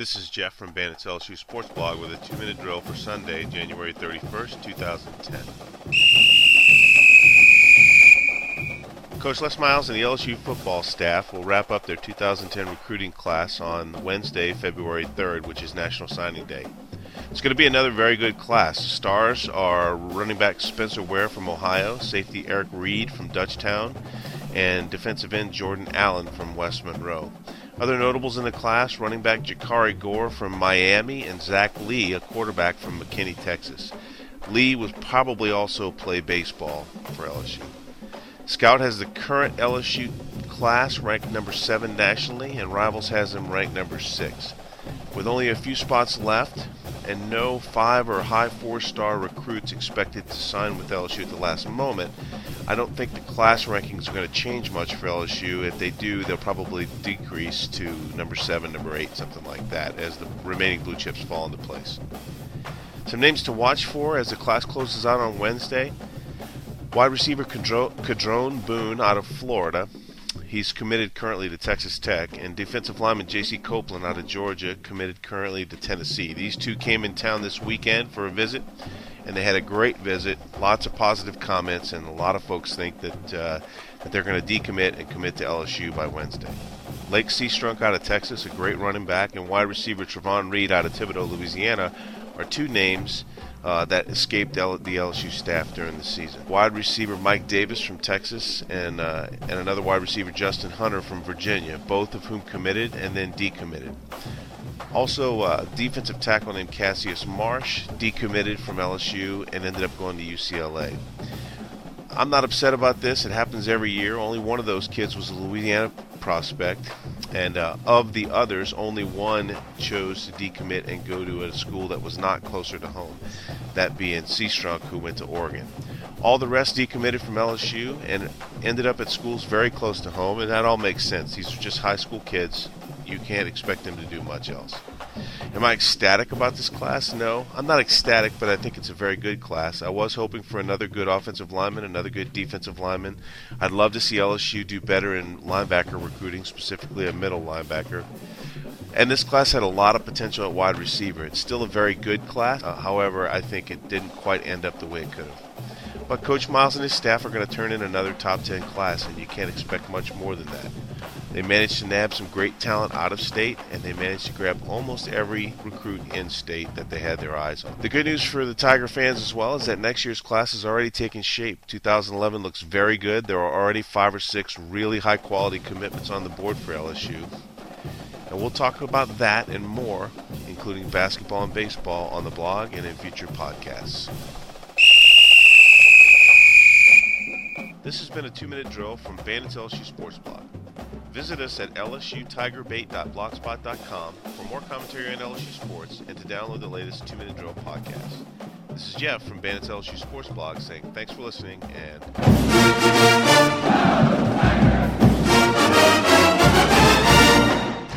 This is Jeff from Bandits LSU Sports Blog with a two minute drill for Sunday, January 31st, 2010. Coach Les Miles and the LSU football staff will wrap up their 2010 recruiting class on Wednesday, February 3rd, which is National Signing Day. It's going to be another very good class. Stars are running back Spencer Ware from Ohio, safety Eric Reid from Dutchtown, and defensive end Jordan Allen from West Monroe. Other notables in the class running back Jakhari Gore from Miami and Zach Lee, a quarterback from McKinney, Texas. Lee was probably also play baseball for LSU. Scout has the current LSU class ranked number 7 nationally, and Rivals has them ranked number 6. With only a few spots left, and no five or high four star recruits expected to sign with LSU at the last moment, I don't think the class rankings are going to change much for LSU. If they do, they'll probably decrease to number seven, number eight, something like that, as the remaining blue chips fall into place. Some names to watch for as the class closes out on Wednesday. Wide receiver Cadrone Boone out of Florida He's committed currently to Texas Tech, and defensive lineman J.C. Copeland out of Georgia committed currently to Tennessee. These two came in town this weekend for a visit, and they had a great visit. Lots of positive comments, and a lot of folks think that uh, that they're going to decommit and commit to LSU by Wednesday. Lake Seastrunk out of Texas, a great running back, and wide receiver Trovon Reed out of Thibodaux, Louisiana, are two names uh, that escaped L- the LSU staff during the season. Wide receiver Mike Davis from Texas and uh, and another wide receiver Justin Hunter from Virginia, both of whom committed and then decommitted. Also, uh, defensive tackle named Cassius Marsh decommitted from LSU and ended up going to UCLA. I'm not upset about this. It happens every year. Only one of those kids was a Louisiana prospect, and uh, of the others, only one chose to decommit and go to a school that was not closer to home, that being Seastrunk, who went to Oregon. All the rest decommitted from LSU and ended up at schools very close to home, and that all makes sense. These are just high school kids. You can't expect them to do much else. Am I ecstatic about this class? No. I'm not ecstatic, but I think it's a very good class. I was hoping for another good offensive lineman, another good defensive lineman. I'd love to see LSU do better in linebacker recruiting, specifically a middle linebacker. And this class had a lot of potential at wide receiver. It's still a very good class. Uh, however, I think it didn't quite end up the way it could have. But Coach Miles and his staff are going to turn in another top 10 class, and you can't expect much more than that. They managed to nab some great talent out of state, and they managed to grab almost every recruit in state that they had their eyes on. The good news for the Tiger fans as well is that next year's class is already taking shape. 2011 looks very good. There are already five or six really high quality commitments on the board for LSU. And we'll talk about that and more, including basketball and baseball, on the blog and in future podcasts. This has been a two minute drill from Bandits LSU Sports Blog. Visit us at lsutigerbait.blogspot.com for more commentary on LSU sports and to download the latest two minute drill podcast. This is Jeff from Bandits LSU Sports Blog saying thanks for listening and.